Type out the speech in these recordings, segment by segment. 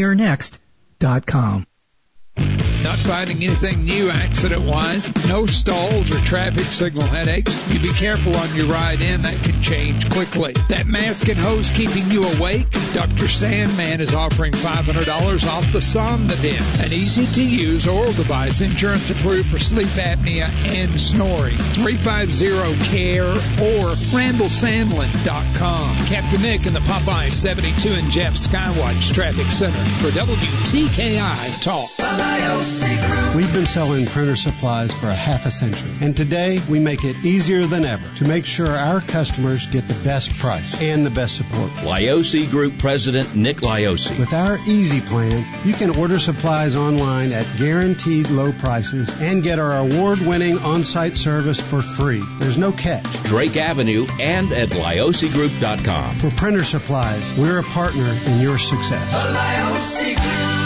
herenext.com. Not finding anything new accident wise, no stalls or traffic signal headaches. You be careful on your ride in, that can change quickly. That mask and hose keeping you awake? Dr. Sandman is offering $500 off the Somnodent, an easy to use oral device insurance approved for sleep apnea and snoring. 350-CARE or randallsandlin.com. Captain Nick in the Popeye 72 and Jeff Skywatch Traffic Center for WTKI Talk. Oh, We've been selling printer supplies for a half a century, and today we make it easier than ever to make sure our customers get the best price and the best support. Lioce Group President Nick Lioce. With our Easy Plan, you can order supplies online at guaranteed low prices and get our award-winning on-site service for free. There's no catch. Drake Avenue and at liocegroup.com. For printer supplies, we're a partner in your success.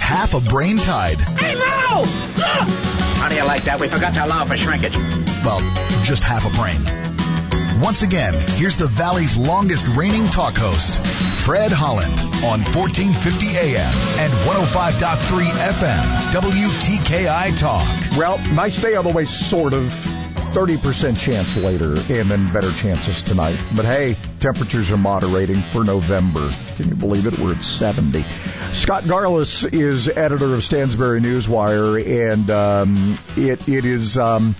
With half a brain tide. Hey, Mo! How do you like that? We forgot to allow for shrinkage. Well, just half a brain. Once again, here's the Valley's longest reigning talk host, Fred Holland, on 1450 AM and 105.3 FM, WTKI Talk. Well, nice day on the way, sort of. 30% chance later and then better chances tonight. But hey, temperatures are moderating for November. Can you believe it? We're at 70. Scott Garliss is editor of Stansberry Newswire, and um, it it is. Um,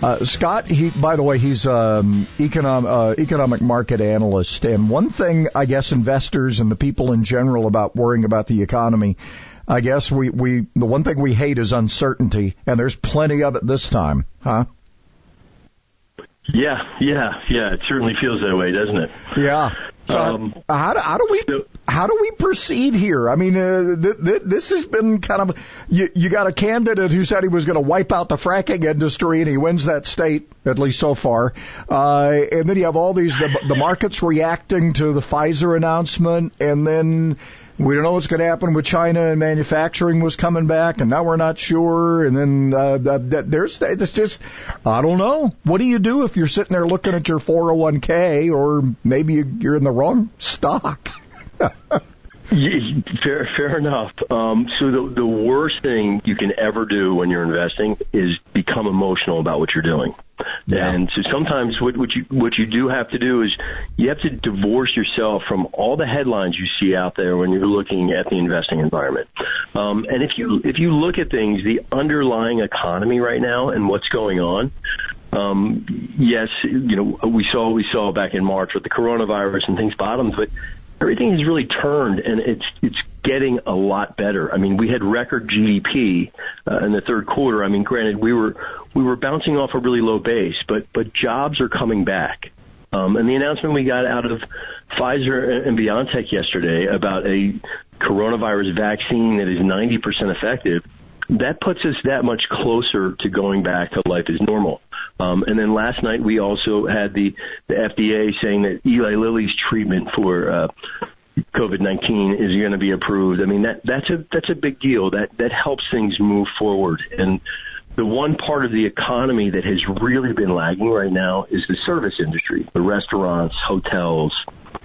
uh, Scott, he, by the way, he's um, economic uh, economic market analyst, and one thing I guess investors and the people in general about worrying about the economy, I guess we we the one thing we hate is uncertainty, and there's plenty of it this time, huh? Yeah, yeah, yeah. It certainly feels that way, doesn't it? Yeah. So um, how, do, how do we how do we proceed here? I mean, uh, th- th- this has been kind of you, you got a candidate who said he was going to wipe out the fracking industry, and he wins that state at least so far. Uh, and then you have all these the, the markets reacting to the Pfizer announcement, and then we don't know what's going to happen with China and manufacturing was coming back, and now we're not sure. And then uh, that, that, there's it's just I don't know. What do you do if you're sitting there looking at your 401k, or maybe you're in the wrong stock? Fair, fair enough. Um, so the the worst thing you can ever do when you're investing is become emotional about what you're doing. Yeah. And so sometimes what, what you what you do have to do is you have to divorce yourself from all the headlines you see out there when you're looking at the investing environment. Um, and if you if you look at things, the underlying economy right now and what's going on, um, yes, you know, we saw we saw back in March with the coronavirus and things bottomed, but everything has really turned and it's it's getting a lot better. I mean, we had record GDP uh, in the third quarter. I mean, granted, we were we were bouncing off a really low base, but but jobs are coming back. Um, and the announcement we got out of Pfizer and BioNTech yesterday about a coronavirus vaccine that is 90% effective, that puts us that much closer to going back to life as normal. Um, and then last night we also had the, the FDA saying that Eli Lilly's treatment for uh, COVID-19 is going to be approved. I mean that that's a that's a big deal. That that helps things move forward. And the one part of the economy that has really been lagging right now is the service industry, the restaurants, hotels,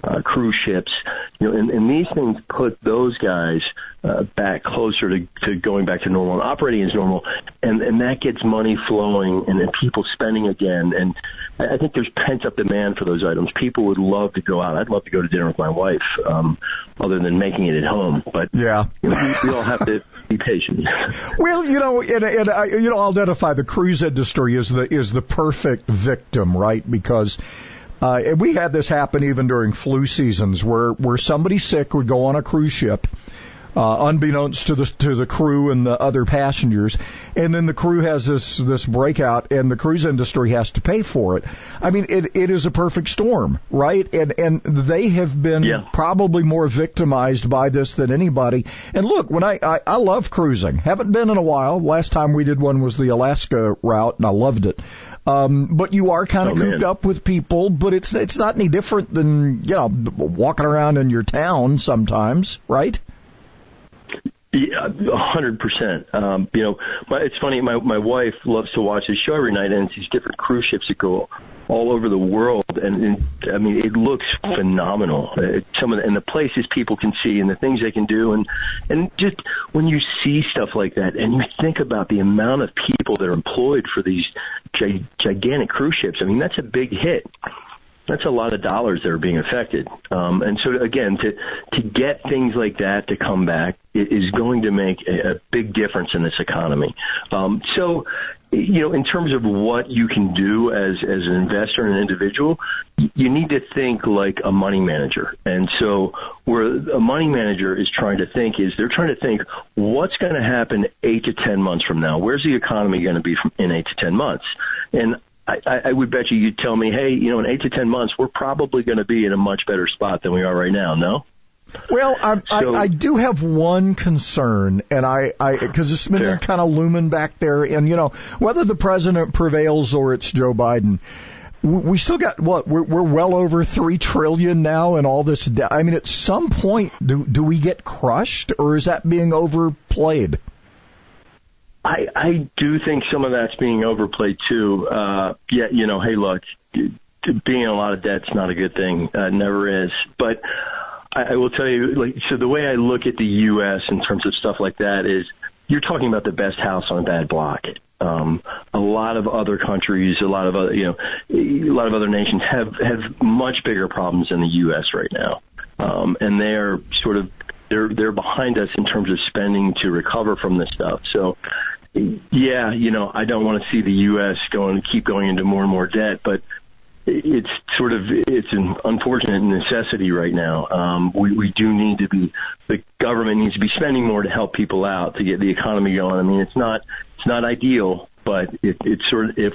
uh, cruise ships, you know, and, and these things put those guys uh, back closer to, to going back to normal and operating as normal, and and that gets money flowing and, and people spending again. And I think there's pent up demand for those items. People would love to go out. I'd love to go to dinner with my wife, um, other than making it at home. But yeah, you know, we, we all have to be patient. well, you know, and, and I, you know, I'll identify the cruise industry as the is the perfect victim, right? Because uh, and we had this happen even during flu seasons where, where somebody sick would go on a cruise ship, uh, unbeknownst to the, to the crew and the other passengers. And then the crew has this, this breakout and the cruise industry has to pay for it. I mean, it, it is a perfect storm, right? And, and they have been yeah. probably more victimized by this than anybody. And look, when I, I, I love cruising, haven't been in a while. Last time we did one was the Alaska route and I loved it. Um, but you are kind of oh, cooped man. up with people, but it's it's not any different than you know walking around in your town sometimes, right? Yeah, a hundred percent. Um, you know, my, it's funny. My my wife loves to watch this show every night, and it's these different cruise ships that go all over the world, and, and I mean, it looks phenomenal. It, some of the, and the places people can see, and the things they can do, and and just when you see stuff like that, and you think about the amount of people that are employed for these gi- gigantic cruise ships, I mean, that's a big hit that's a lot of dollars that are being affected. Um, and so again, to to get things like that to come back is going to make a, a big difference in this economy. Um, so, you know, in terms of what you can do as as an investor and an individual, you need to think like a money manager. And so, where a money manager is trying to think is they're trying to think what's going to happen eight to ten months from now. Where's the economy going to be from in eight to ten months? And I, I would bet you you'd tell me, hey, you know, in eight to ten months, we're probably going to be in a much better spot than we are right now. No. Well, I, so, I, I do have one concern, and I, I, because it's been kind of looming back there, and you know, whether the president prevails or it's Joe Biden, we still got what we're, we're well over three trillion now, and all this. I mean, at some point, do do we get crushed, or is that being overplayed? I, I do think some of that's being overplayed too. Uh, yeah, you know, hey, look, being in a lot of debt's not a good thing. Uh, never is. But I, I will tell you, like, so the way I look at the U.S. in terms of stuff like that is, you're talking about the best house on a bad block. Um, a lot of other countries, a lot of other, you know, a lot of other nations have have much bigger problems than the U.S. right now, um, and they are sort of they're they're behind us in terms of spending to recover from this stuff. So yeah, you know, I don't want to see the U.S. going keep going into more and more debt, but it's sort of it's an unfortunate necessity right now. Um, we we do need to be the government needs to be spending more to help people out to get the economy going. I mean, it's not it's not ideal, but it, it's sort of if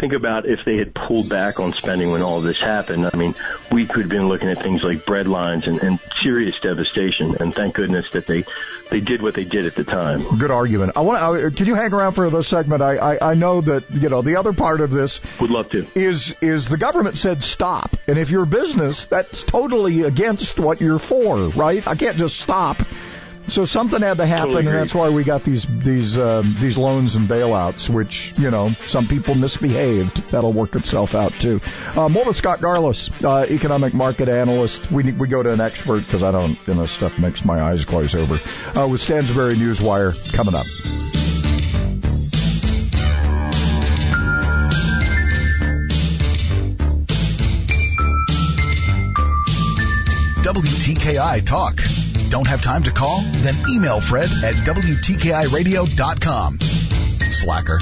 think about if they had pulled back on spending when all this happened. I mean, we could have been looking at things like bread lines and, and serious devastation. And thank goodness that they they did what they did at the time. Good argument. I want. I, can you hang around for this segment? I, I I know that you know the other part of this would love to is is the government said stop, and if you're a business, that's totally against what you're for, right? I can't just stop so something had to happen, totally and that's why we got these these um, these loans and bailouts, which you know some people misbehaved. That'll work itself out too. Uh, more with Scott Garliss, uh, economic market analyst. We we go to an expert because I don't, you know, stuff makes my eyes glaze over. Uh, with Stansberry Newswire coming up. WTKI Talk. Don't have time to call? Then email Fred at WTKIRadio.com. Slacker.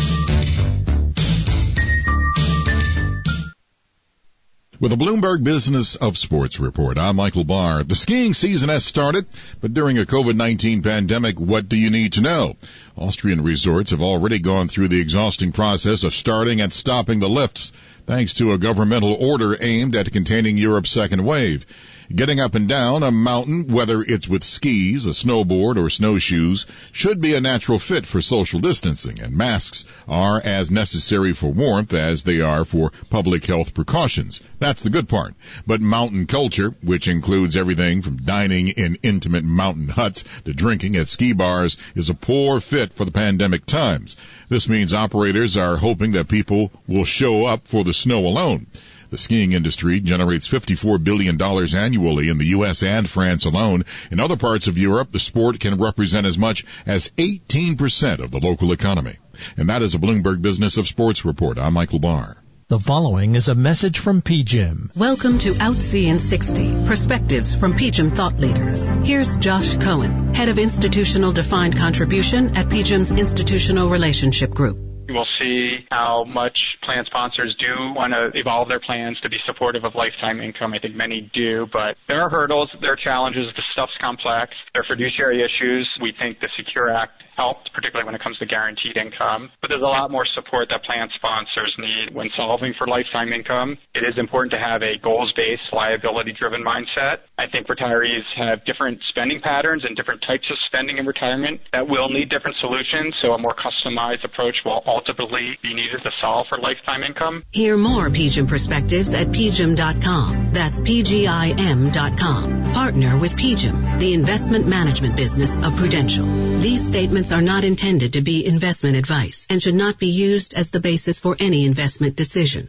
With the Bloomberg Business of Sports report, I'm Michael Barr. The skiing season has started, but during a COVID-19 pandemic, what do you need to know? Austrian resorts have already gone through the exhausting process of starting and stopping the lifts, thanks to a governmental order aimed at containing Europe's second wave. Getting up and down a mountain, whether it's with skis, a snowboard, or snowshoes, should be a natural fit for social distancing, and masks are as necessary for warmth as they are for public health precautions. That's the good part. But mountain culture, which includes everything from dining in intimate mountain huts to drinking at ski bars, is a poor fit for the pandemic times. This means operators are hoping that people will show up for the snow alone. The skiing industry generates $54 billion annually in the U.S. and France alone. In other parts of Europe, the sport can represent as much as 18% of the local economy. And that is a Bloomberg Business of Sports report. I'm Michael Barr. The following is a message from PGIM. Welcome to Outsea in 60, Perspectives from PGIM Thought Leaders. Here's Josh Cohen, Head of Institutional Defined Contribution at PGIM's Institutional Relationship Group. We'll see how much plan sponsors do want to evolve their plans to be supportive of lifetime income. I think many do, but there are hurdles, there are challenges. The stuff's complex. There are fiduciary issues. We think the Secure Act helped, particularly when it comes to guaranteed income. But there's a lot more support that plan sponsors need when solving for lifetime income. It is important to have a goals-based, liability-driven mindset. I think retirees have different spending patterns and different types of spending in retirement that will need different solutions, so a more customized approach will ultimately be needed to solve for lifetime income. Hear more PGIM perspectives at pgim.com. That's P-G-I-M.com. Partner with PGIM, the investment management business of Prudential. These statements are not intended to be investment advice and should not be used as the basis for any investment decision.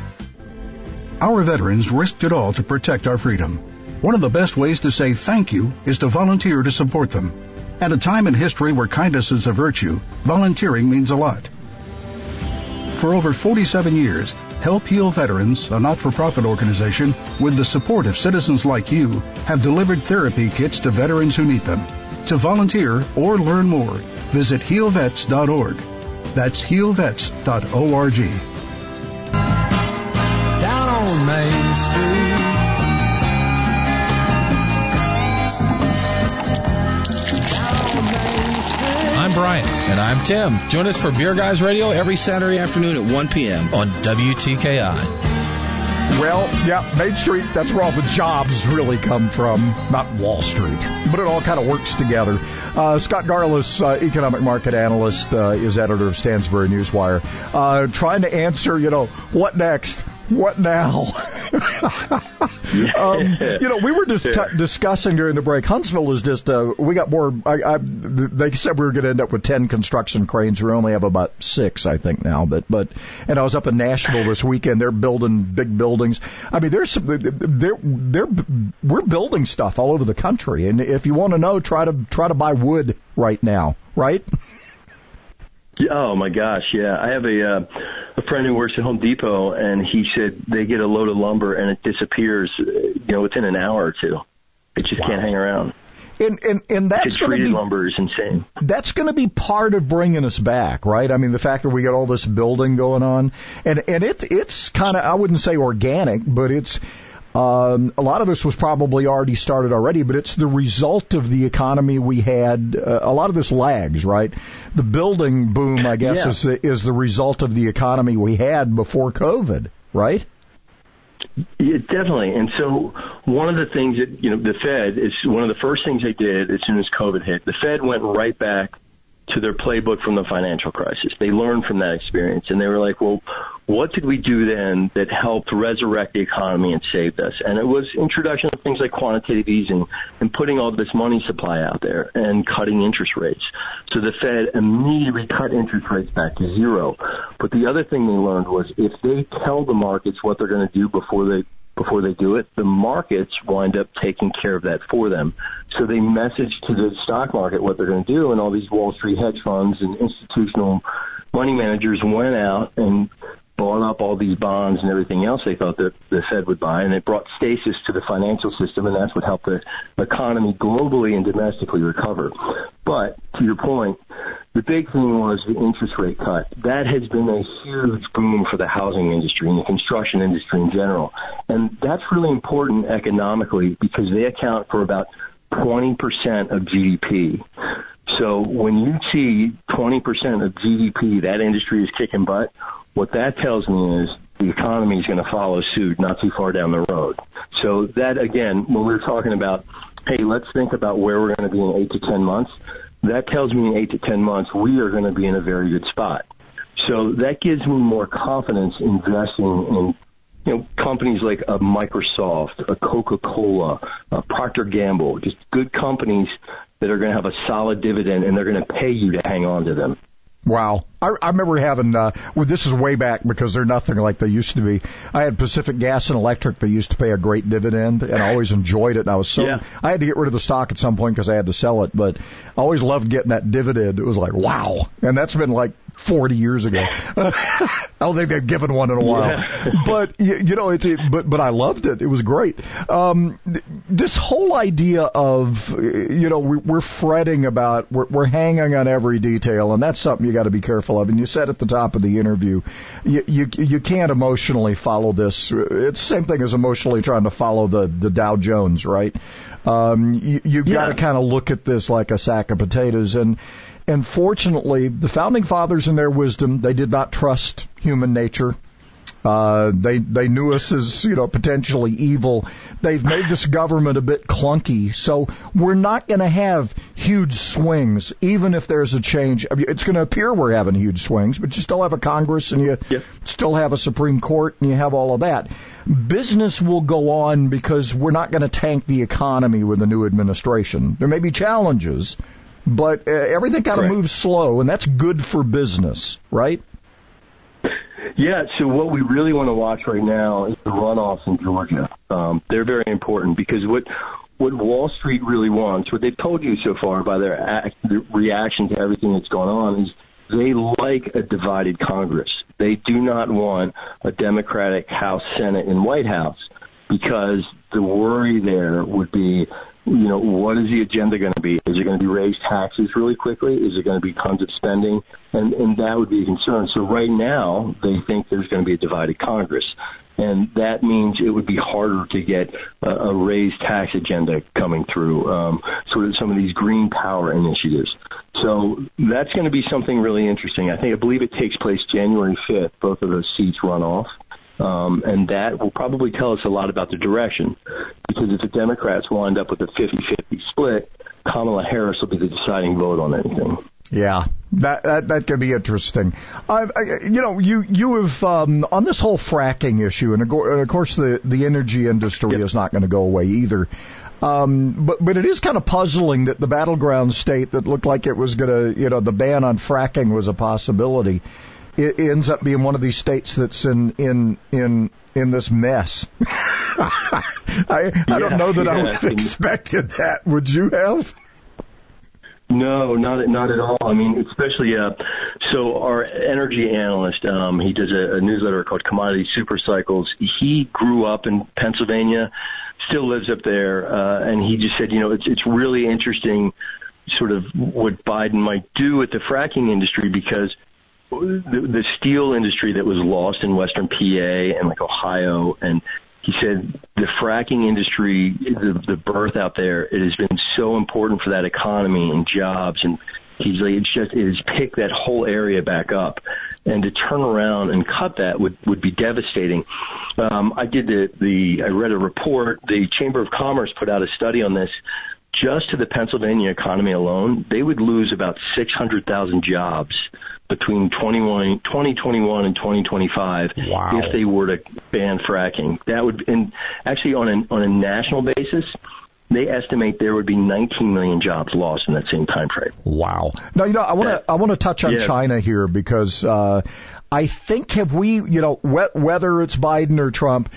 Our veterans risked it all to protect our freedom. One of the best ways to say thank you is to volunteer to support them. At a time in history where kindness is a virtue, volunteering means a lot. For over 47 years, Help Heal Veterans, a not-for-profit organization with the support of citizens like you, have delivered therapy kits to veterans who need them. To volunteer or learn more, visit healvets.org. That's healvets.org on Main Street. I'm Brian. And I'm Tim. Join us for Beer Guys Radio every Saturday afternoon at 1 p.m. on WTKI. Well, yeah, Main Street, that's where all the jobs really come from, not Wall Street. But it all kind of works together. Uh, Scott Garliss, uh, economic market analyst, uh, is editor of Stansberry Newswire, uh, trying to answer, you know, what next? What now? um, you know, we were just t- discussing during the break. Huntsville is just uh, we got more. I, I, they said we were going to end up with ten construction cranes. We only have about six, I think now. But but and I was up in Nashville this weekend. They're building big buildings. I mean, there's some. They're they're we're building stuff all over the country. And if you want to know, try to try to buy wood right now. Right. Oh my gosh, yeah. I have a uh, a friend who works at Home Depot, and he said they get a load of lumber and it disappears, uh, you know, within an hour or two. It just wow. can't hang around. And and and that's going to be lumber is insane. That's going to be part of bringing us back, right? I mean, the fact that we got all this building going on, and and it it's kind of I wouldn't say organic, but it's um, a lot of this was probably already started already, but it's the result of the economy we had. Uh, a lot of this lags, right? The building boom, I guess, yeah. is is the result of the economy we had before COVID, right? Yeah, definitely. And so one of the things that you know the Fed is one of the first things they did as soon as COVID hit. The Fed went right back to their playbook from the financial crisis. They learned from that experience and they were like, well, what did we do then that helped resurrect the economy and saved us? And it was introduction of things like quantitative easing and putting all this money supply out there and cutting interest rates. So the Fed immediately cut interest rates back to zero. But the other thing they learned was if they tell the markets what they're going to do before they before they do it, the markets wind up taking care of that for them. So they message to the stock market what they're going to do, and all these Wall Street hedge funds and institutional money managers went out and bought up all these bonds and everything else they thought that the Fed would buy, and it brought stasis to the financial system, and that's what helped the economy globally and domestically recover. But to your point, the big thing was the interest rate cut. That has been a huge boom for the housing industry and the construction industry in general. And that's really important economically because they account for about 20% of GDP. So when you see 20% of GDP, that industry is kicking butt, what that tells me is the economy is going to follow suit not too far down the road. So that again, when we we're talking about, hey, let's think about where we're going to be in eight to 10 months, that tells me in eight to 10 months we are going to be in a very good spot. So that gives me more confidence investing in you know, companies like a Microsoft, a Coca-Cola, a Procter Gamble, just good companies that are going to have a solid dividend and they're going to pay you to hang on to them. Wow. I, I remember having, uh, well, this is way back because they're nothing like they used to be. I had Pacific Gas and Electric. They used to pay a great dividend and I always enjoyed it. And I was so, Yeah. I had to get rid of the stock at some point because I had to sell it, but I always loved getting that dividend. It was like, wow. And that's been like 40 years ago. I don't think they've given one in a while, but you, you know, it's, it, but, but I loved it. It was great. Um, th- this whole idea of, you know, we, we're fretting about, we're, we're hanging on every detail, and that's something you got to be careful of. And you said at the top of the interview, you, you, you can't emotionally follow this. It's the same thing as emotionally trying to follow the, the Dow Jones, right? Um, you, you've got to Yeah. kind of look at this like a sack of potatoes and, and fortunately, the founding fathers in their wisdom, they did not trust human nature. Uh, they they knew us as you know potentially evil. They've made this government a bit clunky, so we're not going to have huge swings, even if there's a change. I mean, it's going to appear we're having huge swings, but you still have a Congress and you still have a Supreme Court and you have all of that. Business will go on because we're not going to tank the economy with the new administration. There may be challenges, but uh, everything of Correct. moves slow, and that's good for business, right? Yeah, so what we really want to watch right now is the runoffs in Georgia. Um, they're very important because what what Wall Street really wants, what they've told you so far by their act, their reaction to everything that's going on, is they like a divided Congress. They do not want a Democratic House, Senate, and White House because the worry there would be, you know, what is the agenda going to be? Is it going to be raise taxes really quickly? Is it going to be tons of spending? And and that would be a concern. So right now they think there's going to be a divided Congress. And that means it would be harder to get a, a raised tax agenda coming through, um, sort of some of these green power initiatives. So that's going to be something really interesting. I think I believe it takes place January 5th. Both of those seats run off. Um, and that will probably tell us a lot about the direction. Because if the Democrats wind up with a 50-50 split, Kamala Harris will be the deciding vote on anything. Yeah, that that that could be interesting. I, I, you know, you you have um, on this whole fracking issue, and of cour- and of course the the energy industry is not going to go away either. Um, but but it is kind of puzzling that the battleground state that looked like it was going to, you know, the ban on fracking was a possibility. It ends up being one of these states that's in in in in this mess. I I don't know that I would have expected that. Would you have? No, not not at all. I mean, especially uh, so our energy analyst, um, he does a, a newsletter called Commodity Super Cycles. He grew up in Pennsylvania, still lives up there, uh, and he just said, you know, it's it's really interesting, sort of what Biden might do with the fracking industry because the, the steel industry that was lost in Western PA and like Ohio and he said the fracking industry, the, the birth out there, it has been so important for that economy and jobs. And he's like, it's just, it has picked that whole area back up. And to turn around and cut that would, would be devastating. Um, I did the, the, I read a report. The Chamber of Commerce put out a study on this. Just to the Pennsylvania economy alone, they would lose about 600,000 jobs between 21, 2021 and 2025 if they were to ban fracking. That would, and actually on a, on a national basis, they estimate there would be 19 million jobs lost in that same time frame. Wow. Now, you know, I want to I want to touch on Yeah. China here because uh, I think have we, you know, wh- whether it's Biden or Trump,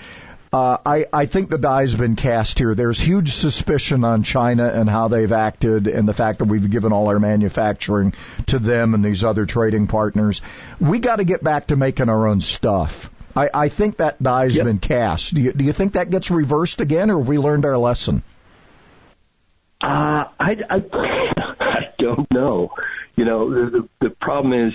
uh, I I think the die's been cast here. There's huge suspicion on China and how they've acted, and the fact that we've given all our manufacturing to them and these other trading partners. We got to get back to making our own stuff. I, I think that die's been cast. Do you, do you think that gets reversed again, or have we learned our lesson? Uh, I, I, I don't know. You know, the, the, the problem is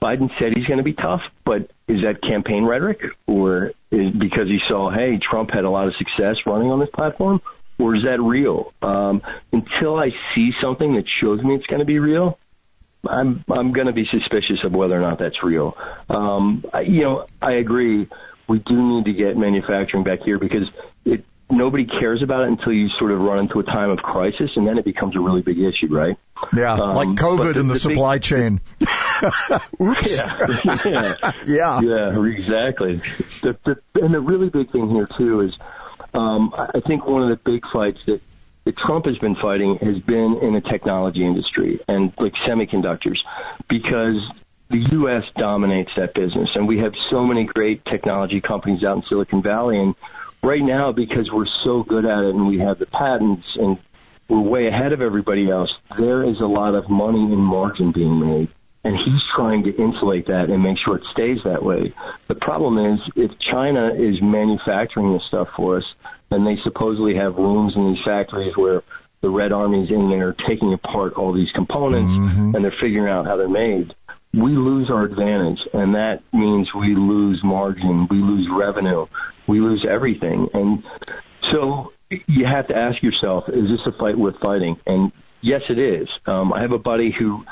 Biden said he's going to be tough, but is that campaign rhetoric or is because he saw, hey, Trump had a lot of success running on this platform, or is that real? Um, until I see something that shows me it's going to be real, I'm I'm going to be suspicious of whether or not that's real. Um, I, you know, I agree. We do need to get manufacturing back here because it nobody cares about it until you sort of run into a time of crisis, and then it becomes a really big issue, right? Yeah, Um, like COVID in the, big- supply chain. Oops. yeah, yeah, yeah, yeah, exactly. The, the, and the really big thing here too is, um, I I think one of the big fights that that Trump has been fighting has been in the technology industry and like semiconductors because the U.S. dominates that business, and we have so many great technology companies out in Silicon Valley. And right now, because we're so good at it and we have the patents and we're way ahead of everybody else, there is a lot of money and margin being made. And he's trying to insulate that and make sure it stays that way. The problem is, if China is manufacturing this stuff for us, and they supposedly have rooms in these factories where the Red Army's in there taking apart all these components Mm-hmm. and they're figuring out how they're made we lose our advantage, and that means we lose margin, we lose revenue, we lose everything. And so you have to ask yourself, is this a fight worth fighting? And yes, it is. Um, I have a buddy who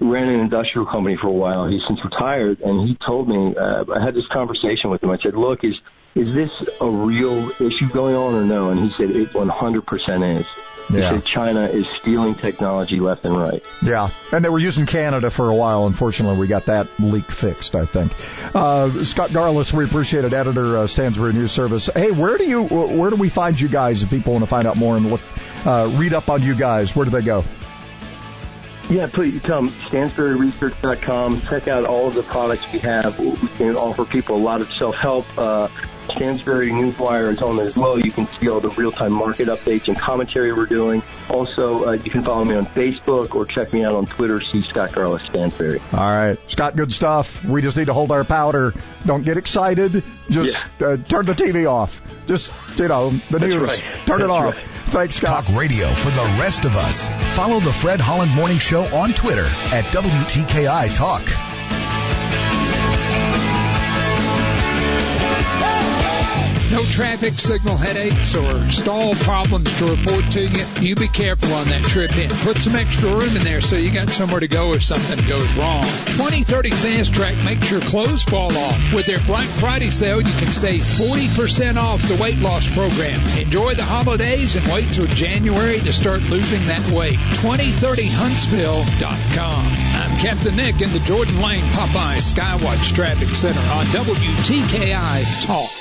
ran an industrial company for a while. He's since retired, and he told me uh, I had this conversation with him. I said, "Look, is is this a real issue going on or no?" And he said, "It 100% is." Yeah. China is stealing technology left and right. Yeah, and they were using Canada for a while. Unfortunately, we got that leak fixed. I think. Uh, Scott Garliss, we appreciate it. Editor, uh, Stansberry News Service. Hey, where do you where do we find you guys if people want to find out more and look uh, read up on you guys? Where do they go? Yeah, please come to StansberryResearch.com. Check out all of the products we have. We can offer people a lot of self-help. Uh, Stansberry Newswire is on there as well. You can see all the real-time market updates and commentary we're doing. Also, uh, you can follow me on Facebook or check me out on Twitter. See Scott Garliss Stansberry. All right, Scott, good stuff. We just need to hold our powder. Don't get excited. Just uh, turn the TV off. Just you know the news. right. Turn it off. right. Thanks, Scott. Talk radio for the rest of us. Follow the Fred Holland Morning Show on Twitter at WTKI Talk. No traffic signal headaches or stall problems to report to you. You be careful on that trip in. Put some extra room in there so you got somewhere to go if something goes wrong. 2030 Fast Track makes your clothes fall off. With their Black Friday sale, you can save 40% off the weight loss program. Enjoy the holidays and wait till January to start losing that weight. 2030huntsville.com. I'm Captain Nick in the Jordan Lane Popeye Skywatch Traffic Center on WTKI Talk.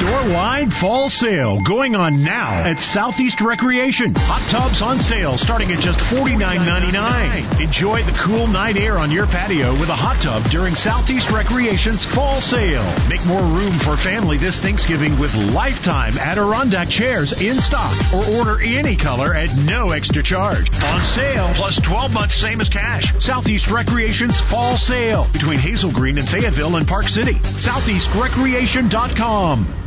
Store-wide fall sale going on now at Southeast Recreation. Hot tubs on sale starting at just $49.99. Enjoy the cool night air on your patio with a hot tub during Southeast Recreation's fall sale. Make more room for family this Thanksgiving with lifetime Adirondack chairs in stock or order any color at no extra charge. On sale plus 12 months same as cash. Southeast Recreation's fall sale between Hazel Green and Fayetteville and Park City. SoutheastRecreation.com.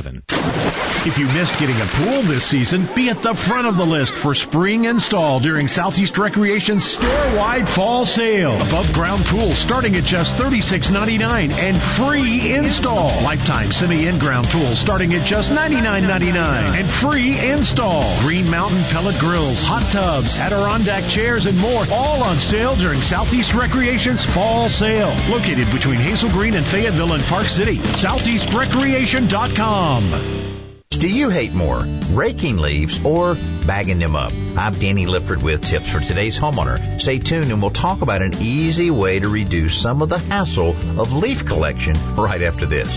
1-800-211-6137. If you missed getting a pool this season, be at the front of the list for spring install during Southeast Recreation's store-wide fall sale. Above ground pool starting at just $36.99 and free install. Lifetime semi-in-ground pool starting at just $99.99 and free install. Green Mountain pellet grills, hot tubs, Adirondack chairs, and more, all on sale during Southeast Recreation's fall sale. Located between Hazel Green and Fayetteville and Park City. SoutheastRecreation.com. Do you hate more, raking leaves or bagging them up? I'm Danny Lipford with tips for today's homeowner. Stay tuned and we'll talk about an easy way to reduce some of the hassle of leaf collection right after this.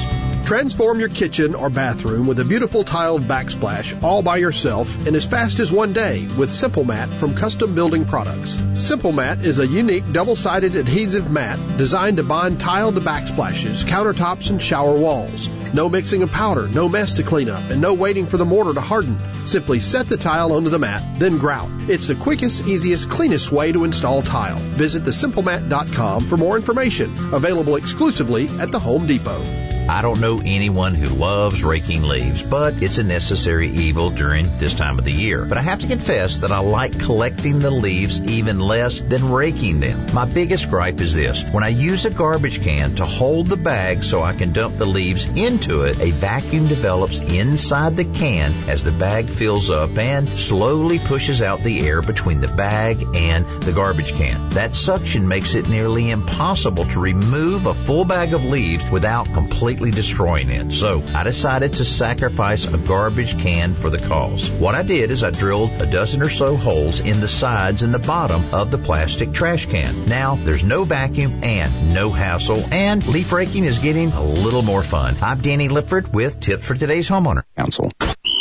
Transform your kitchen or bathroom with a beautiful tiled backsplash all by yourself in as fast as one day with Simple Mat from Custom Building Products. Simple Mat is a unique double-sided adhesive mat designed to bond tiled backsplashes, countertops, and shower walls. No mixing of powder, no mess to clean up, and no waiting for the mortar to harden. Simply set the tile onto the mat, then grout. It's the quickest, easiest, cleanest way to install tile. Visit thesimplemat.com for more information. Available exclusively at the Home Depot. I don't know anyone who loves raking leaves, but it's a necessary evil during this time of the year. But I have to confess that I like collecting the leaves even less than raking them. My biggest gripe is this. When I use a garbage can to hold the bag so I can dump the leaves into it, a vacuum develops inside the can as the bag fills up and slowly pushes out the air between the bag and the garbage can. That suction makes it nearly impossible to remove a full bag of leaves without completely completely destroying it. So I decided to sacrifice a garbage can for the cause. What I did is I drilled a dozen or so holes in the sides and the bottom of the plastic trash can. Now there's no vacuum and no hassle and leaf raking is getting a little more fun. I'm Danny Lipford with tips for today's homeowner. Council.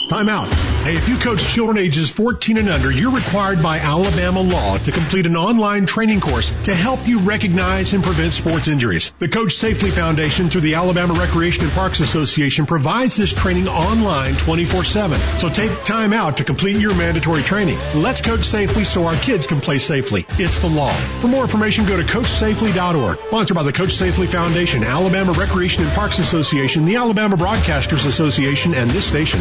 Time out. Hey, if you coach children ages 14 and under, you're required by Alabama law to complete an online training course to help you recognize and prevent sports injuries. The Coach Safely Foundation through the Alabama Recreation and Parks Association provides this training online 24-7. So take time out to complete your mandatory training. Let's coach safely so our kids can play safely. It's the law. For more information, go to coachsafely.org. Sponsored by the Coach Safely Foundation, Alabama Recreation and Parks Association, the Alabama Broadcasters Association, and this station.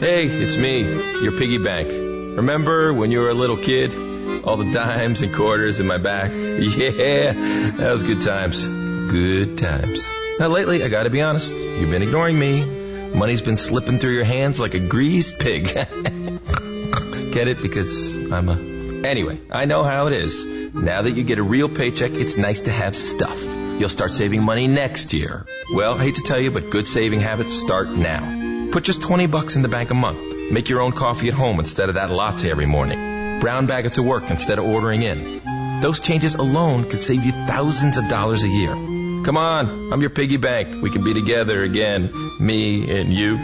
Hey, it's me, your piggy bank. Remember when you were a little kid? All the dimes and quarters in my back? Yeah, that was good times. Good times. Now lately, I gotta be honest, you've been ignoring me. Money's been slipping through your hands like a greased pig. Get it? Because I'm a... Anyway, I know how it is. Now that you get a real paycheck, it's nice to have stuff. You'll start saving money next year. Well, I hate to tell you, but good saving habits start now. Put just 20 bucks in the bank a month. Make your own coffee at home instead of that latte every morning. Brown bag it to work instead of ordering in. Those changes alone could save you thousands of dollars a year. Come on, I'm your piggy bank. We can be together again. Me and you.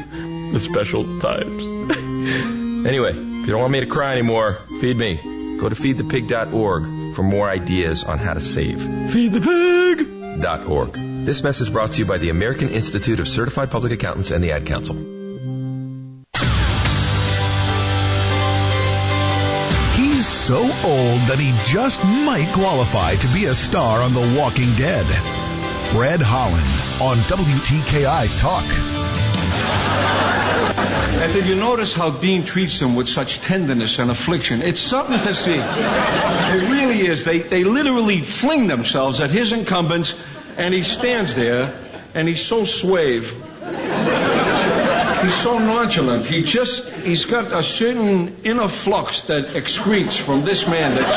The special times. anyway, if you don't want me to cry anymore, feed me. Go to feedthepig.org for more ideas on how to save. Feed the pig! .org. This message brought to you by the American Institute of Certified Public Accountants and the Ad Council. He's so old that he just might qualify to be a star on The Walking Dead. Fred Holland on WTKI Talk. And did you notice how Dean treats them with such tenderness and affliction? It's something to see. It really is. They, they literally fling themselves at his incumbents, and he stands there, and he's so suave. He's so nonchalant. He just, he's got a certain inner flux that excretes from this man that's,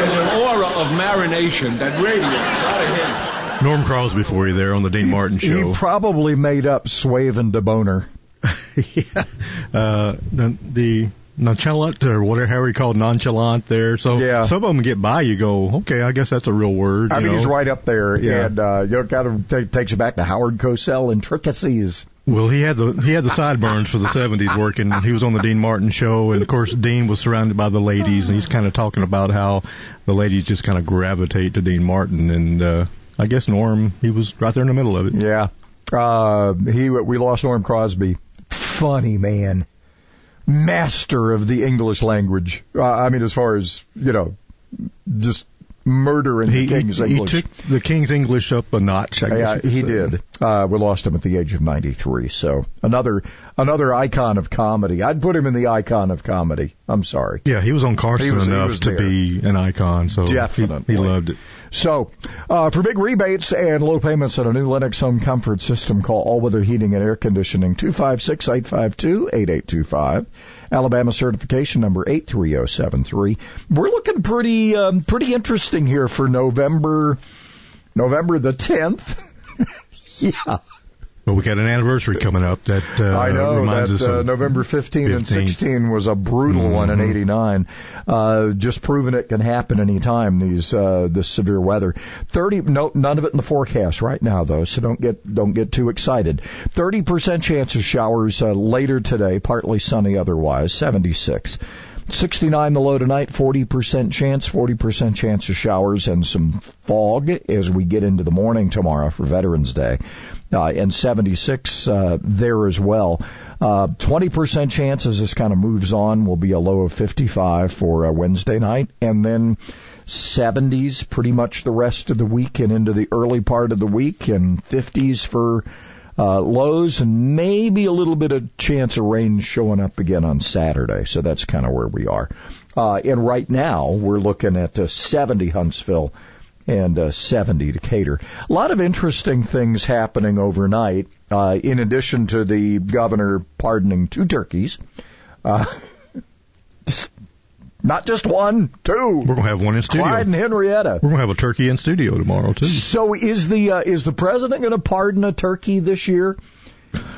there's an aura of marination that radiates out of him. Norm Crosby for you there on the Dean Martin show. He probably made up Swaven de Boner. yeah. Uh, the, the nonchalant or whatever he called nonchalant there. So Yeah. some of them get by. You go, okay, I guess that's a real word. I mean, know? he's right up there, Yeah. and uh, you know, kind of take, takes you back to Howard Cosell intricacies. Well, he had the he had the sideburns for the seventies working. He was on the Dean Martin show, and of course, Dean was surrounded by the ladies, and he's kind of talking about how the ladies just kind of gravitate to Dean Martin, and uh, I guess Norm he was right there in the middle of it. Yeah. Uh, he, we lost Norm Crosby. Funny man. Master of the English language. Uh, I mean, as far as, you know, just murder in He, the King's he, he English. took the King's English up a notch. I guess Yeah, he did. Uh, we lost him at the age of 93. So another, another icon of comedy. I'd put him in the icon of comedy. I'm sorry. Yeah, he was on Carson was- enough to there. be an icon, so he- Definitely. he, loved it. So, uh, for big rebates and low payments on a new Lennox home comfort system, call All Weather Heating and Air Conditioning 256-852-8825. Alabama certification number 83073. We're looking pretty, um, pretty interesting here for November, November the 10th. yeah. Well, we got an anniversary coming up that uh, I know reminds that us uh, of November 15 and 15. 16 was a brutal one in Mhm. 89. Uh, just proving it can happen anytime. These uh, this severe weather. 30. No, none of it in the forecast right now though. So don't get don't get too excited. 30 percent chance of showers uh, later today. Partly sunny otherwise. 76. 69 the low tonight, 40% chance, 40% chance of showers and some fog as we get into the morning tomorrow for Veterans Day. Uh, and 76 uh, there as well. Uh, 20% chance as this kind of moves on will be a low of 55 for uh, Wednesday night. And then 70s pretty much the rest of the week and into the early part of the week and 50s for uh, lows and maybe a little bit of chance of rain showing up again on Saturday. So that's kind of where we are. Uh, and right now we're looking at uh, 70 Huntsville and uh, 70 Decatur. A lot of interesting things happening overnight. Uh, in addition to the governor pardoning two turkeys, uh, not just one, two. We're gonna have one in studio. Clyde and Henrietta. We're gonna have a turkey in studio tomorrow too. So is the uh, is the president going to pardon a turkey this year?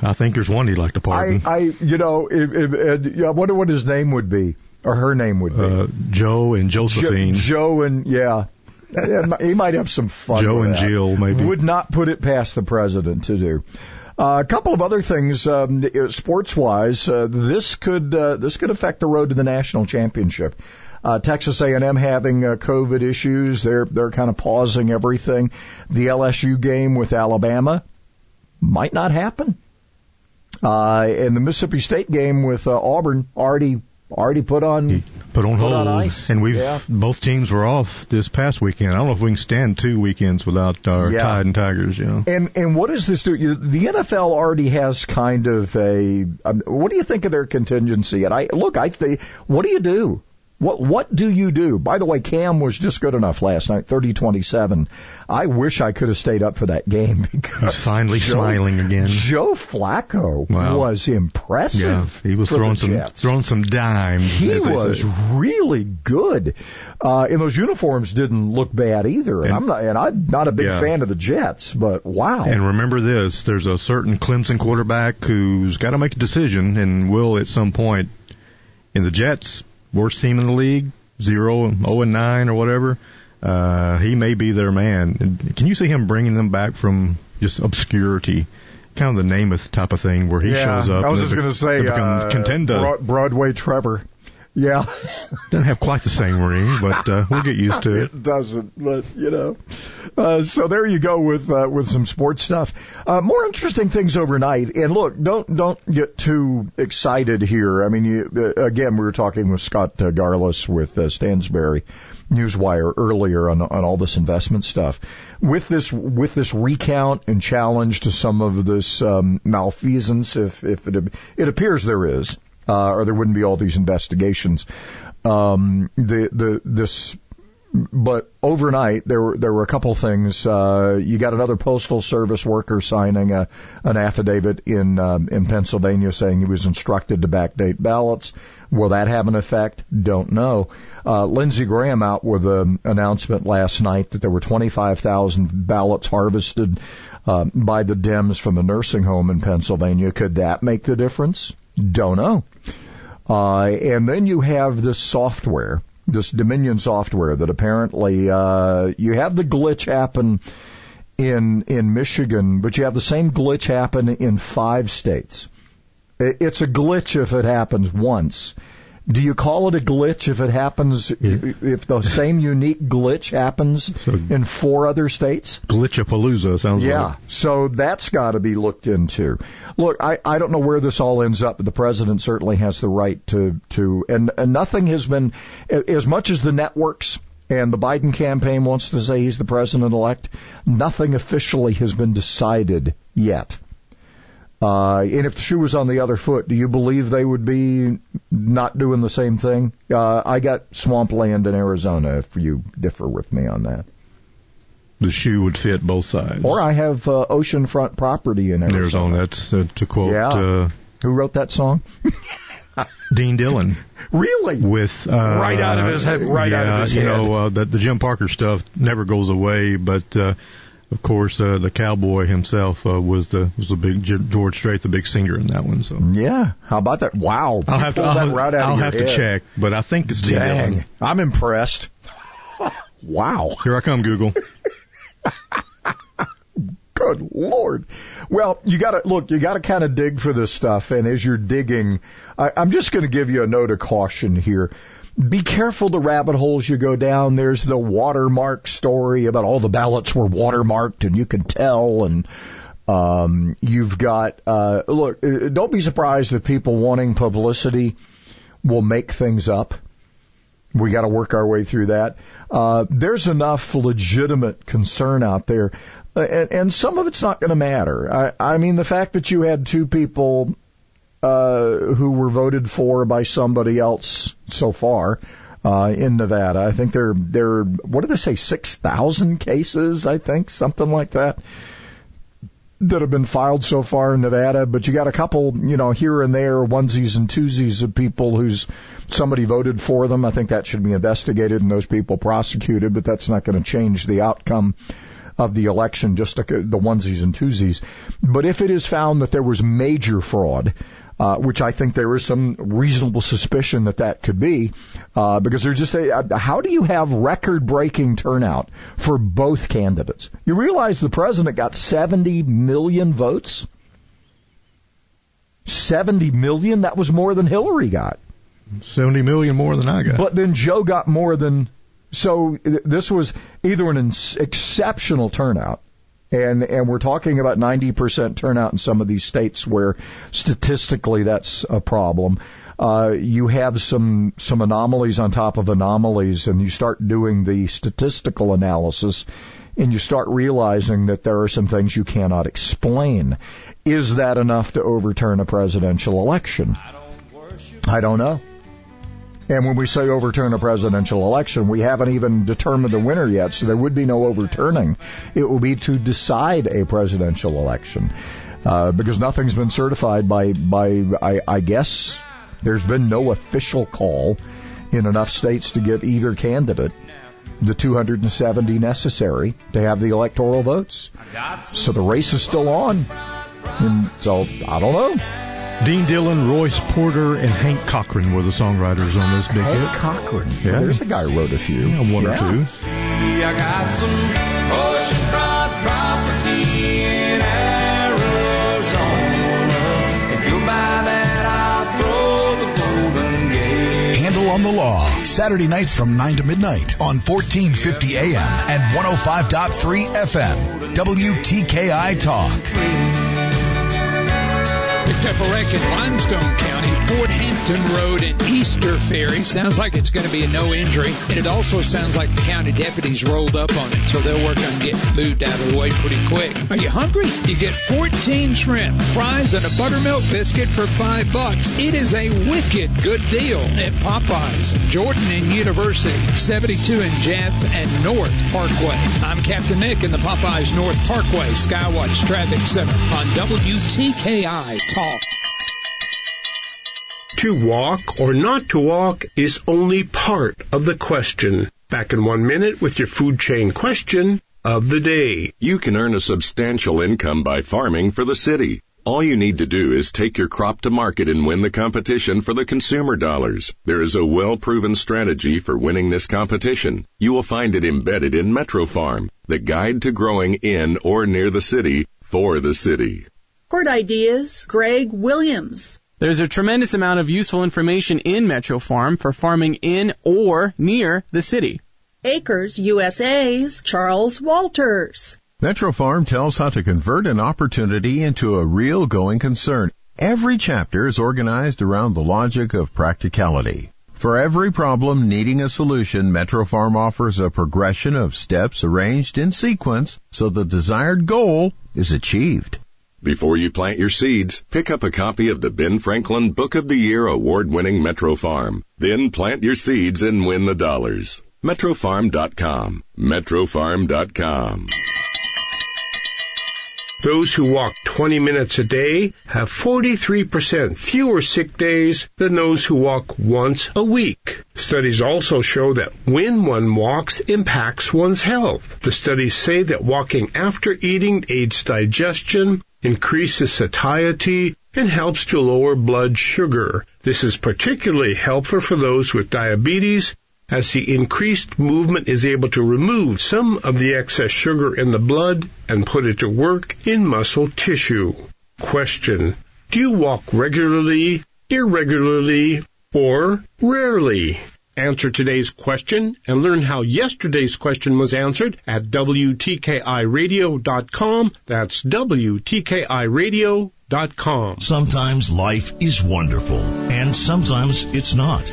I think there's one he'd like to pardon. I, I you know, if, if, uh, I wonder what his name would be or her name would be. uh, Joe and Jo- Josephine. Joe and yeah. He might have some fun. Joe with and. Jill, maybe. Would not put it past the president to do. Uh, a couple of other things, um, sports wise, uh, this could uh, this could affect the road to the national championship. Uh, Texas A&M having uh, COVID issues, they're they're kind of pausing everything. The LSU game with Alabama might not happen. Uh, and the Mississippi State game with uh, Auburn already already put on put on put hold, on ice. and we've Yeah. both teams were off this past weekend. I don't know if we can stand two weekends without our Yeah. Tide and Tigers. You know, And and what does this do? The NFL already has kind of a. Um, what do you think of their contingency? And I look, I think. What do you do? What what do you do? By the way, Cam was just good enough last night, 30-27. I wish I could have stayed up for that game because he's finally Joe- smiling again. Joe Flacco Wow. was impressive. Yeah, he was throwing some Jets. throwing some dimes. He was really good, uh, and those uniforms didn't look bad either. And, And- I'm not, and I'm not a big Yeah. fan of the Jets, but wow. And remember this: there's a certain Clemson quarterback who's got to make a decision, and will at some point. In the Jets, worst team in the league, zero, zero and nine, or whatever. Uh, he may be their man. Can you see him bringing them back from just obscurity, kind of the Namath type of thing, where he yeah, shows up? I was just going to say, uh, contender. Broadway Trevor. Yeah, Doesn't have quite the same ring, but uh, we'll get used to it. it doesn't, but you know. Uh, so there you go with uh, with some sports stuff. Uh, more interesting things overnight. And look, don't don't get too excited here. I mean, you, uh, again, we were talking with Scott uh, Garliss with uh, Stansberry. Newswire earlier on on all this investment stuff. With this with this recount and challenge to some of this um, malfeasance, if if it it appears there is, uh, or there wouldn't be all these investigations. Um, the the this but overnight there were there were a couple things. Uh, you got another postal service worker signing a an affidavit in um, in Pennsylvania saying he was instructed to backdate ballots. Will that have an effect? Don't know. Uh, Lindsey Graham out with an announcement last night that there were 25,000 ballots harvested uh, by the Dems from a nursing home in Pennsylvania. Could that make the difference? Don't know. Uh, and then you have this software, this Dominion software that apparently uh, you have the glitch happen in in Michigan, but you have the same glitch happen in five states. It's a glitch if it happens once. Do you call it a glitch if it happens if the same unique glitch happens in four other states? Glitchapalooza sounds Yeah, like. so that's got to be looked into. Look, I, I don't know where this all ends up, but the president certainly has the right to to and, and nothing has been as much as the networks and the Biden campaign wants to say he's the president elect. Nothing officially has been decided yet. Uh, and if the shoe was on the other foot, do you believe they would be not doing the same thing? Uh, I got swampland in Arizona. If you differ with me on that. The shoe would fit both sides. Or I have uh, oceanfront property in Arizona. Arizona. That's uh, to quote Yeah. uh, Who wrote that song? Dean Dillon. Really? With uh, Right out of his head- right yeah, out of his head. you know uh, that the Jim Parker stuff never goes away, but uh, of course, uh, the cowboy himself uh, was the was the big George Strait, the big singer in that one. So yeah, how about that? Wow, I'll have to I'll, right I'll have to check, but I think it's Dang, I'm impressed. wow, here I come, Google. Good Lord. Well, you gotta, look, you gotta kind of dig for this stuff. And as you're digging, I, I'm just gonna give you a note of caution here. Be careful the rabbit holes you go down. There's the watermark story about all the ballots were watermarked and you can tell and, um, you've got, uh, look, uh, don't be surprised if people wanting publicity will make things up. We got to work our way through that. Uh, there's enough legitimate concern out there uh, and, and some of it's not going to matter. I, I mean, the fact that you had two people uh, who were voted for by somebody else so far uh, in Nevada. I think they're they're what did they say six thousand cases? I think something like that that have been filed so far in Nevada. But you got a couple, you know, here and there, onesies and twosies of people who's somebody voted for them. I think that should be investigated and those people prosecuted. But that's not going to change the outcome of the election, just the onesies and twosies. But if it is found that there was major fraud, uh, which I think there is some reasonable suspicion that that could be, uh, because there's just a, uh, how do you have record-breaking turnout for both candidates? You realize the president got 70 million votes? 70 million? That was more than Hillary got. 70 million more than I got. But then Joe got more than so this was either an exceptional turnout, and and we're talking about 90% turnout in some of these states where statistically that's a problem. Uh, you have some some anomalies on top of anomalies, and you start doing the statistical analysis, and you start realizing that there are some things you cannot explain. Is that enough to overturn a presidential election? I don't know. And when we say overturn a presidential election, we haven't even determined a winner yet, so there would be no overturning. It will be to decide a presidential election. Uh, because nothing's been certified by, by I, I guess, there's been no official call in enough states to give either candidate the 270 necessary to have the electoral votes. So the race is still on. And so, I don't know. Dean Dillon, Royce Porter, and Hank Cochran were the songwriters on this big Hank hit. Cochran. Yeah. There's a guy who wrote a few. Yeah, one yeah. or two. I got some oceanfront property in Arizona. If you buy that, I'll throw the golden gate. Handle on the Law, Saturday nights from 9 to midnight on 1450 AM and 105.3 FM. WTKI Talk up in Limestone County, Fort Hampton Road and Easter Ferry. Sounds like it's going to be a no injury. And it also sounds like the county deputies rolled up on it, so they'll work on getting moved out of the way pretty quick. Are you hungry? You get 14 shrimp, fries, and a buttermilk biscuit for five bucks. It is a wicked good deal at Popeyes, Jordan and University, 72 in Jeff and North Parkway. I'm Captain Nick in the Popeyes North Parkway Skywatch Traffic Center on WTKI Talk. To walk or not to walk is only part of the question. Back in one minute with your food chain question of the day. You can earn a substantial income by farming for the city. All you need to do is take your crop to market and win the competition for the consumer dollars. There is a well-proven strategy for winning this competition. You will find it embedded in Metro Farm, the guide to growing in or near the city for the city. Court Ideas, Greg Williams. There's a tremendous amount of useful information in Metro Farm for farming in or near the city. Acres USA's Charles Walters. Metro Farm tells how to convert an opportunity into a real going concern. Every chapter is organized around the logic of practicality. For every problem needing a solution, Metro Farm offers a progression of steps arranged in sequence so the desired goal is achieved. Before you plant your seeds, pick up a copy of the Ben Franklin Book of the Year award-winning Metro Farm. Then plant your seeds and win the dollars. MetroFarm.com. MetroFarm.com. Those who walk 20 minutes a day have 43% fewer sick days than those who walk once a week. Studies also show that when one walks impacts one's health. The studies say that walking after eating aids digestion, increases satiety, and helps to lower blood sugar. This is particularly helpful for those with diabetes as the increased movement is able to remove some of the excess sugar in the blood and put it to work in muscle tissue. Question. Do you walk regularly, irregularly, or rarely? Answer today's question and learn how yesterday's question was answered at WTKIRadio.com. That's WTKIRadio.com. Sometimes life is wonderful, and sometimes it's not.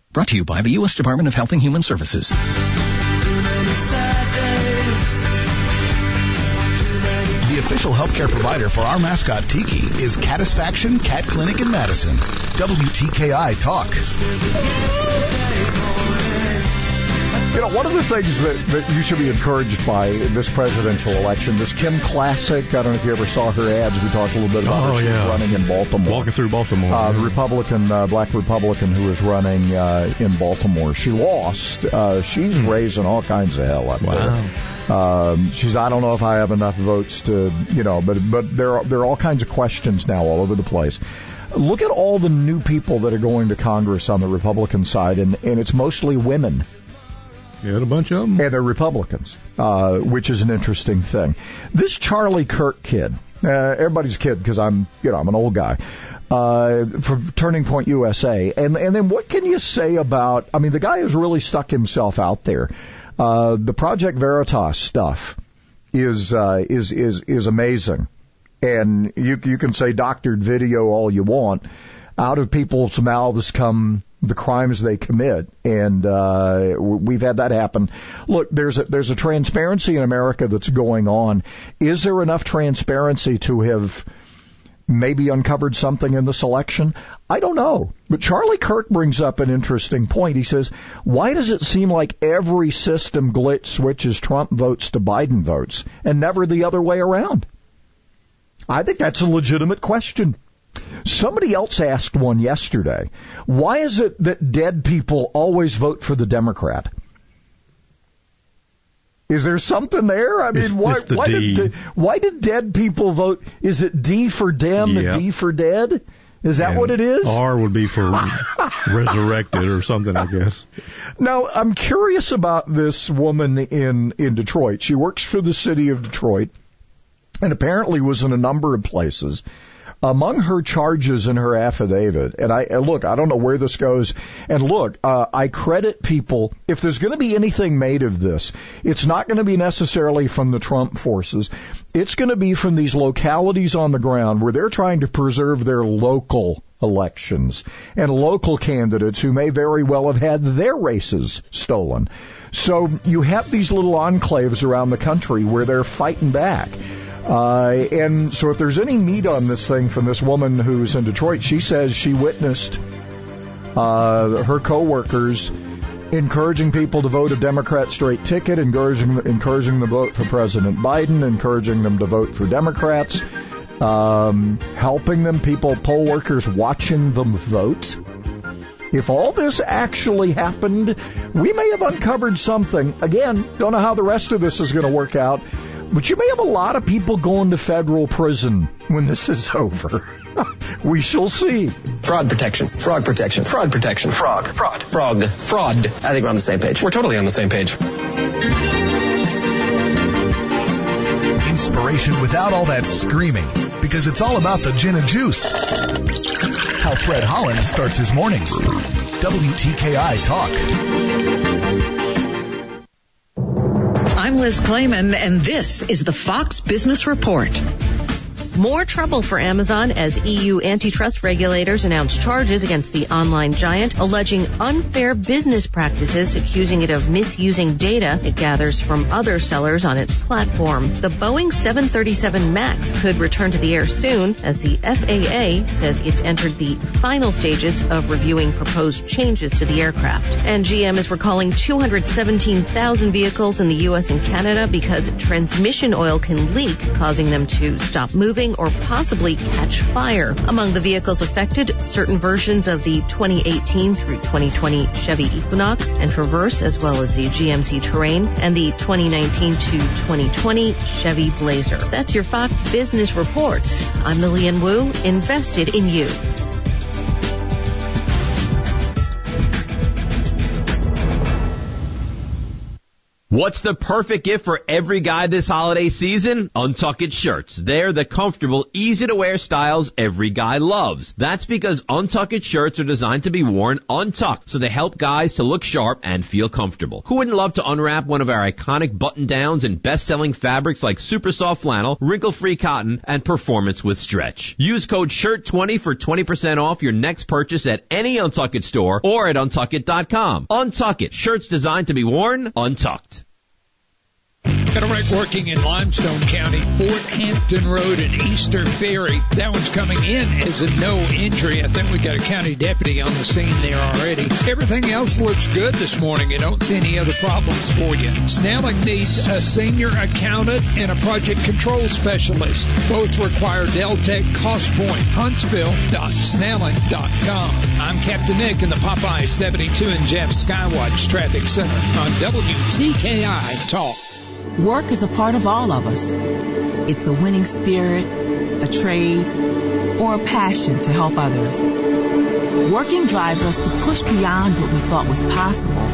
Brought to you by the U.S. Department of Health and Human Services. The official healthcare provider for our mascot Tiki is Catisfaction Cat Clinic in Madison. WTKI Talk. You know, one of the things that, that you should be encouraged by in this presidential election, this Kim Klacik, I don't know if you ever saw her ads. We talked a little bit about Oh, her. She's yeah. running in Baltimore. Walking through Baltimore. Uh, the Republican, uh, black Republican who is running uh, in Baltimore. She lost. Uh, she's raising all kinds of hell up there. Um, she's. I don't know if I have enough votes to, you know, but but there are there are all kinds of questions now all over the place. Look at all the new people that are going to Congress on the Republican side, and and it's mostly women. Yeah, a bunch of them. And they're Republicans, uh, which is an interesting thing. This Charlie Kirk kid, uh, everybody's kid because I'm, you know, I'm an old guy, uh, from Turning Point USA. And, and then what can you say about, I mean, the guy has really stuck himself out there. Uh, the Project Veritas stuff is, uh, is, is, is amazing. And you, you can say doctored video all you want. Out of people's mouths come the crimes they commit, and uh, we've had that happen. Look, there's a, there's a transparency in America that's going on. Is there enough transparency to have maybe uncovered something in this election? I don't know. But Charlie Kirk brings up an interesting point. He says, why does it seem like every system glitch switches Trump votes to Biden votes and never the other way around? I think that's a legitimate question. Somebody else asked one yesterday. Why is it that dead people always vote for the Democrat? Is there something there? I mean, It's- why, it's why, did, why did dead people vote? Is it D for dem Yep. and D for dead? Is that what it is? R would be for resurrected or something, I guess. Now, I'm curious about this woman in, in Detroit. She works for the city of Detroit and apparently was in a number of places. Among her charges in her affidavit, and I and look, I don't know where this goes. And look, uh, I credit people. If there's going to be anything made of this, it's not going to be necessarily from the Trump forces. It's going to be from these localities on the ground where they're trying to preserve their local elections and local candidates who may very well have had their races stolen. So you have these little enclaves around the country where they're fighting back. Uh, and so if there's any meat on this thing from this woman who's in Detroit, she says she witnessed uh, her coworkers encouraging people to vote a Democrat straight ticket, encouraging encouraging them to vote for President Biden, encouraging them to vote for Democrats, um, helping them, people, poll workers watching them vote. If all this actually happened, we may have uncovered something. Again, don't know how the rest of this is going to work out. But you may have a lot of people going to federal prison when this is over. we shall see. Fraud protection. Frog protection. Fraud protection. Frog. Fraud. Frog. Fraud. I think we're on the same page. We're totally on the same page. Inspiration without all that screaming, because it's all about the gin and juice. How Fred Holland starts his mornings. WTKI Talk. I'm Liz Claman, and this is the Fox Business Report. More trouble for Amazon as EU antitrust regulators announce charges against the online giant, alleging unfair business practices, accusing it of misusing data it gathers from other sellers on its platform. The Boeing 737 MAX could return to the air soon as the FAA says it's entered the final stages of reviewing proposed changes to the aircraft. And GM is recalling 217,000 vehicles in the U.S. and Canada because transmission oil can leak, causing them to stop moving or possibly catch fire. Among the vehicles affected, certain versions of the 2018 through 2020 Chevy Equinox and Traverse, as well as the GMC Terrain and the 2019 to 2020 Chevy Blazer. That's your Fox Business Report. I'm Lilian Woo, invested in you. What's the perfect gift for every guy this holiday season? UNTUCKit shirts. They're the comfortable, easy to wear styles every guy loves. That's because UNTUCKit shirts are designed to be worn untucked, so they help guys to look sharp and feel comfortable. Who wouldn't love to unwrap one of our iconic button downs and best selling fabrics like super soft flannel, wrinkle free cotton, and performance with stretch? Use code SHIRT20 for 20% off your next purchase at any UNTUCKit store or at untuckit.com. UNTUCKit, shirts designed to be worn untucked. Got a wreck working in Limestone County, Fort Hampton Road and Easter Ferry. That one's coming in as a no injury. I think we got a county deputy on the scene there already. Everything else looks good this morning. I don't see any other problems for you. Snelling needs a senior accountant and a project control specialist. Both require Deltec Cost Point, Huntsville.snelling.com. I'm Captain Nick in the Popeye 72 and Jeff Skywatch Traffic Center on WTKI Talk. Work is a part of all of us. It's a winning spirit, a trade, or a passion to help others. Working drives us to push beyond what we thought was possible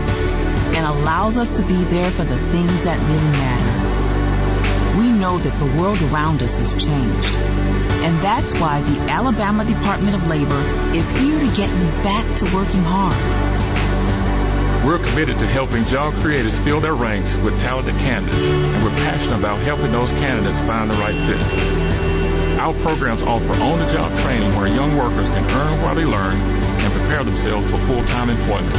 and allows us to be there for the things that really matter. We know that the world around us has changed. And that's why the Alabama Department of Labor is here to get you back to working hard. We're committed to helping job creators fill their ranks with talented candidates, and we're passionate about helping those candidates find the right fit. Our programs offer on-the-job training where young workers can earn while they learn and prepare themselves for full-time employment.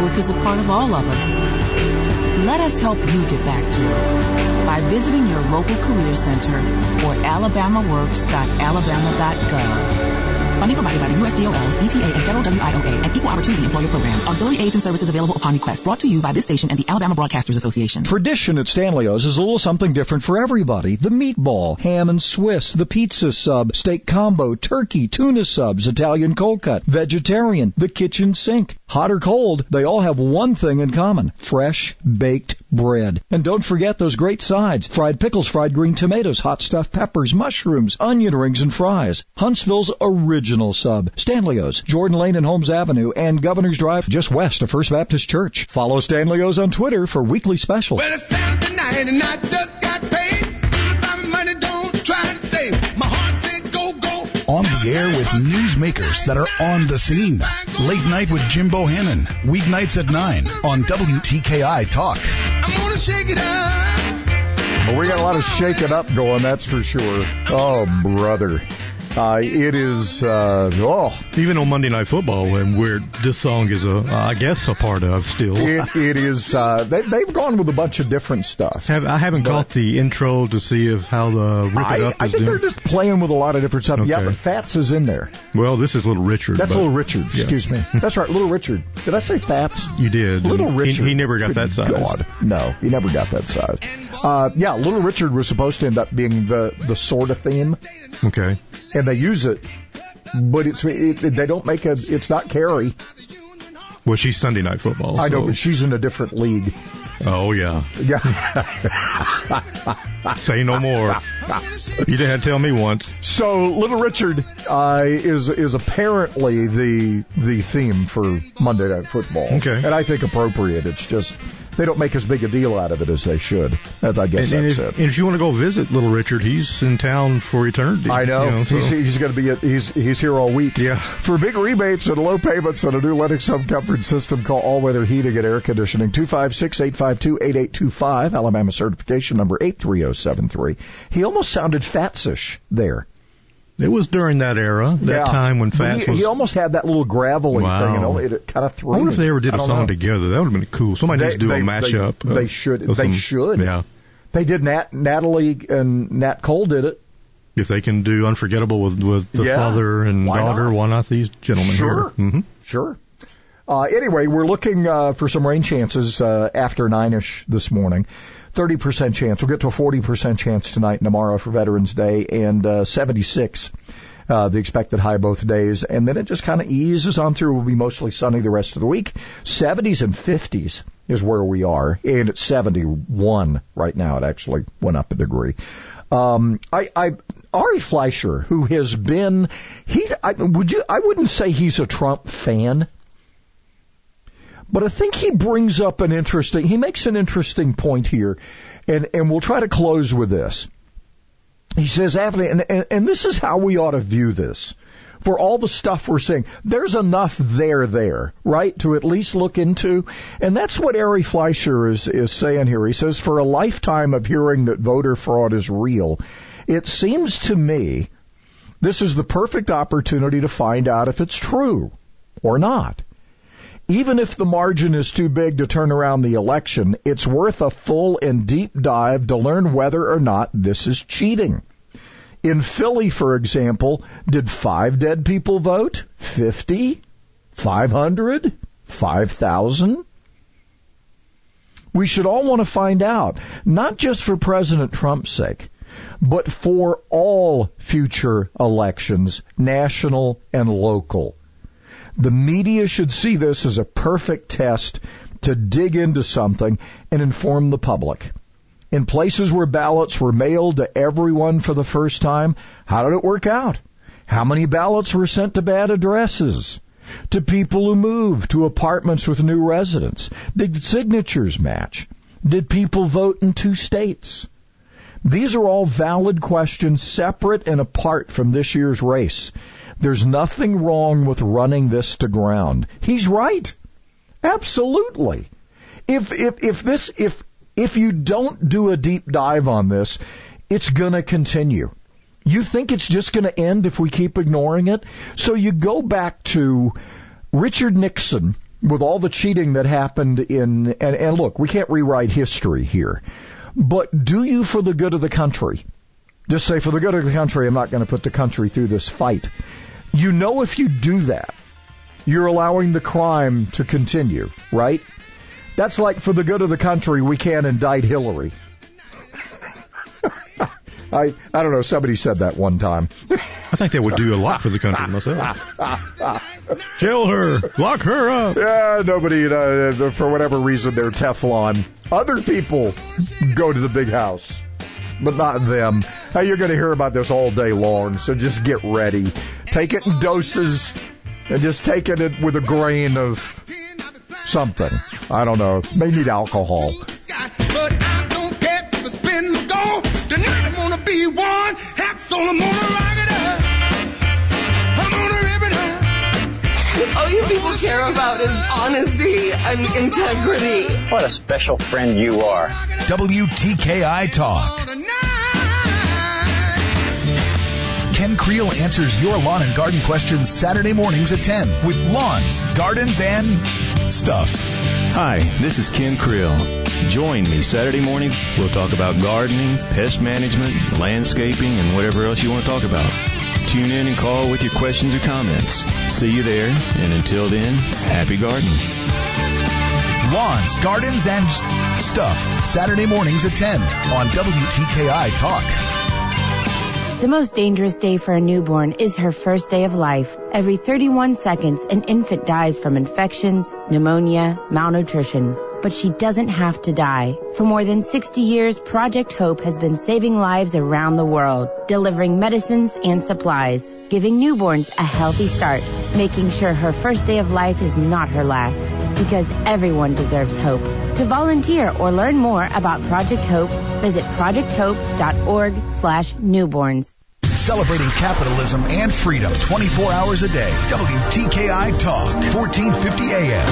Work is a part of all of us. Let us help you get back to it by visiting your local career center or alabamaworks.alabama.gov. Funding provided by the USDOL, ETA, and Federal WIOA and Equal Opportunity Employer Program. Auxiliary aids and services available upon request. Brought to you by this station and the Alabama Broadcasters Association. Tradition at Stanley's is a little something different for everybody. The meatball, ham and Swiss, the pizza sub, steak combo, turkey, tuna subs, Italian cold cut, vegetarian, the kitchen sink. Hot or cold, they all have one thing in common. Fresh, baked bread. And don't forget those great sides. Fried pickles, fried green tomatoes, hot stuffed peppers, mushrooms, onion rings, and fries. Huntsville's original sub. Stanley's, Jordan Lane and Holmes Avenue, and Governor's Drive just west of First Baptist Church. Follow Stanley's on Twitter for weekly specials. Well, it's Saturday night and I just got paid. My money don't try to save. My heart said go, go. On the air with newsmakers that are on the scene. Late night with Jim Bohannon. Weeknights at 9 on WTKI Talk. I'm gonna shake it up. Well, we got a lot of shaking up going, that's for sure. Oh, brother. Uh, it is, uh, oh. Even on Monday Night Football, and we're, this song is a, I guess, a part of still. It, it is, uh, they, they've gone with a bunch of different stuff. Have, I haven't But- caught the intro to see if how the Rip It I, Up I think doing. they're just playing with a lot of different stuff. Yeah, but Fats is in there. Well, this is Little Richard. That's Little Richard. Yeah. Excuse me. That's right, Little Richard. Did I say Fats? You did. Little He- Richard. He, never got Good that size. God. No, he never got that size. Uh, yeah, Little Richard was supposed to end up being the, the sort of theme, Okay. and they use it, but it's, it, they don't make a, it's not Carrie. Well, she's Sunday night football. I know, but she's in a different league. Oh yeah. Yeah. Say no more. You didn't have to tell me once. So Little Richard uh, is is apparently the the theme for Monday Night Football. Okay. and I think appropriate. It's just they don't make as big a deal out of it as they should. That, I guess and, and that's if, it. and if you want to go visit Little Richard, he's in town for eternity. I know. you know, so- he's he's going to be he's he's here all week. Yeah. For big rebates and low payments on a new Lennox home comfort system, call All Weather Heating and Air Conditioning 256-852-8825, Alabama certification number 83073. He almost sounded fatsish there. It was during that era, that Yeah. time when Fats he, was. he almost had that little gravelly Wow. thing, you know, it, it kind of threw I wonder me. if they ever did a song know. together. That would have been cool. Somebody They- needs to do they- a mashup. They, uh, they should. They some- should. Yeah. They did. Nat, Natalie and Nat Cole did it. If they can do Unforgettable with, with the Yeah. father and Why daughter, not? why not these gentlemen Sure. here? hmm Sure. Uh, anyway, we're looking uh, for some rain chances uh, after nine-ish this morning. 30% chance. We'll get to a 40% chance tonight and tomorrow for Veterans Day and uh, 76 uh, the expected high both days. And then it just kind of eases on through. It will be mostly sunny the rest of the week. 70s and 50s is where we are. And it's 71 right now. It actually went up a degree. Um, I, I, Ari Fleischer, who has been, he, I, would you, I wouldn't say he's a Trump fan, but I think he brings up an interesting, he makes an interesting point here, and, and we'll try to close with this. He says, Anthony, and, and, and this is how we ought to view this. For all the stuff we're saying, there's enough there there, right, to at least look into. And that's what Ari Fleischer is, is saying here. He says, for a lifetime of hearing that voter fraud is real, it seems to me this is the perfect opportunity to find out if it's true or not. Even if the margin is too big to turn around the election, it's worth a full and deep dive to learn whether or not this is cheating. In Philly, for example, did five dead people vote? Fifty? Five hundred? Five thousand? We should all want to find out, not just for President Trump's sake, but for all future elections, national and local. The media should see this as a perfect test to dig into something and inform the public. In places where ballots were mailed to everyone for the first time, how did it work out? How many ballots were sent to bad addresses? To people who moved to apartments with new residents? Did signatures match? Did people vote in two states? These are all valid questions separate and apart from this year's race. There's nothing wrong with running this to ground. He's right. Absolutely. If if if this if if you don't do a deep dive on this, it's going to continue. You think it's just going to end if we keep ignoring it? So you go back to Richard Nixon with all the cheating that happened in and, and look, we can't rewrite history here. But do you for the good of the country? Just say for the good of the country, I'm not going to put the country through this fight. You know if you do that, you're allowing the crime to continue, right? That's like for the good of the country, we can't indict Hillary. I I don't know. Somebody said that one time. I think that would do a lot for the country myself. Kill her, lock her up. Yeah, nobody. Uh, for whatever reason, they're Teflon. Other people go to the big house, but not them. Now you're going to hear about this all day long. So just get ready. Take it in doses, and just take it with a grain of something. I don't know. May need alcohol. But I don't care if I spin the gold. Tonight I'm gonna be one. Half soul, I'm gonna rock it up. I'm gonna rip it up. All you people care about is honesty and integrity. What a special friend you are. WTKI Talk. Ken Creel answers your lawn and garden questions Saturday mornings at 10 with lawns, gardens, and stuff. Hi, this is Ken Creel. Join me Saturday mornings. We'll talk about gardening, pest management, landscaping, and whatever else you want to talk about. Tune in and call with your questions or comments. See you there, and until then, happy gardening. Lawns, gardens, and stuff Saturday mornings at 10 on WTKI Talk. The most dangerous day for a newborn is her first day of life. Every 31 seconds, an infant dies from infections, pneumonia, malnutrition. But she doesn't have to die. For more than 60 years, Project Hope has been saving lives around the world, delivering medicines and supplies, giving newborns a healthy start, making sure her first day of life is not her last. Because everyone deserves hope. To volunteer or learn more about Project Hope, visit projecthope.org slash newborns. Celebrating capitalism and freedom 24 hours a day. WTKI Talk, 1450 AM.